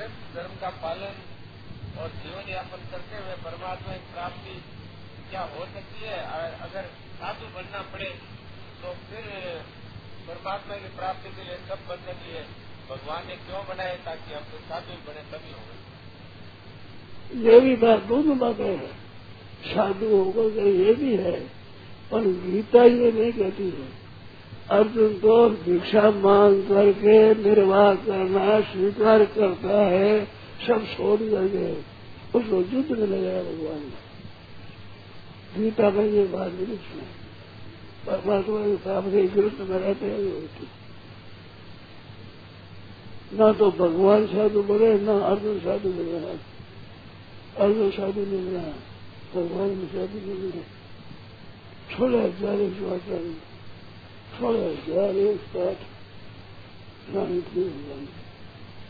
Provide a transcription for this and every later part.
श्रेष्ठ धर्म का पालन और जीवन यापन करते हुए परमात्मा की प्राप्ति क्या हो सकती है? अगर साधु बनना पड़े तो फिर परमात्मा की प्राप्ति के लिए सब बंधन लिए भगवान ने क्यों बनाए ताकि हम तो साधु बने, तभी होगा ये भी बात दोनों बातें हैं। साधु होगा ये भी है, पर गीता ये नहीं कहती है। अर्जुन को भिक्षा मांग करके निर्वाह करना स्वीकार करता है, सब छोड़ करके उसको युद्ध में लगाया भगवान। ने गीता में ये बात नहीं सुना परमात्मा की प्राप्ति गिरफ्त में रहते हैं न तो भगवान साधु बने, न अर्जुन साधु बने अर्जुन साधु नहीं बना भगवान में साधु नहीं बने सोलह हज़ार एक सौ आचार्य सोलह हज़ार एक साठ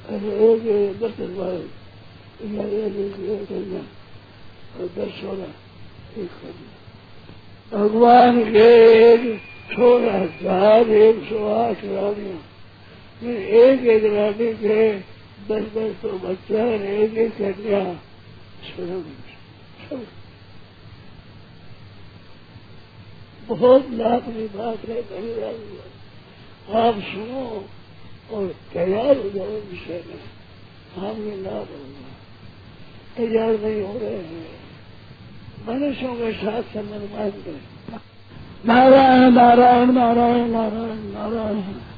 अरे एक दस हज़ार या एक एक एक और दस सोलह एक भगवान के एक सोलह हज़ार एक सौ आठ रानियाँ एक एक रानी के दस दस तो बच्चा एक एक कन्या सब बहुत लाभ की बात है कभी आप सुनो और तैयार हो जाओ विषय में। हमें लाभ होगा तैयार नहीं हो रहे हैं। मनुष्यों के साथ संबंध करें नारायण नारायण नारायण नारायण नारायण।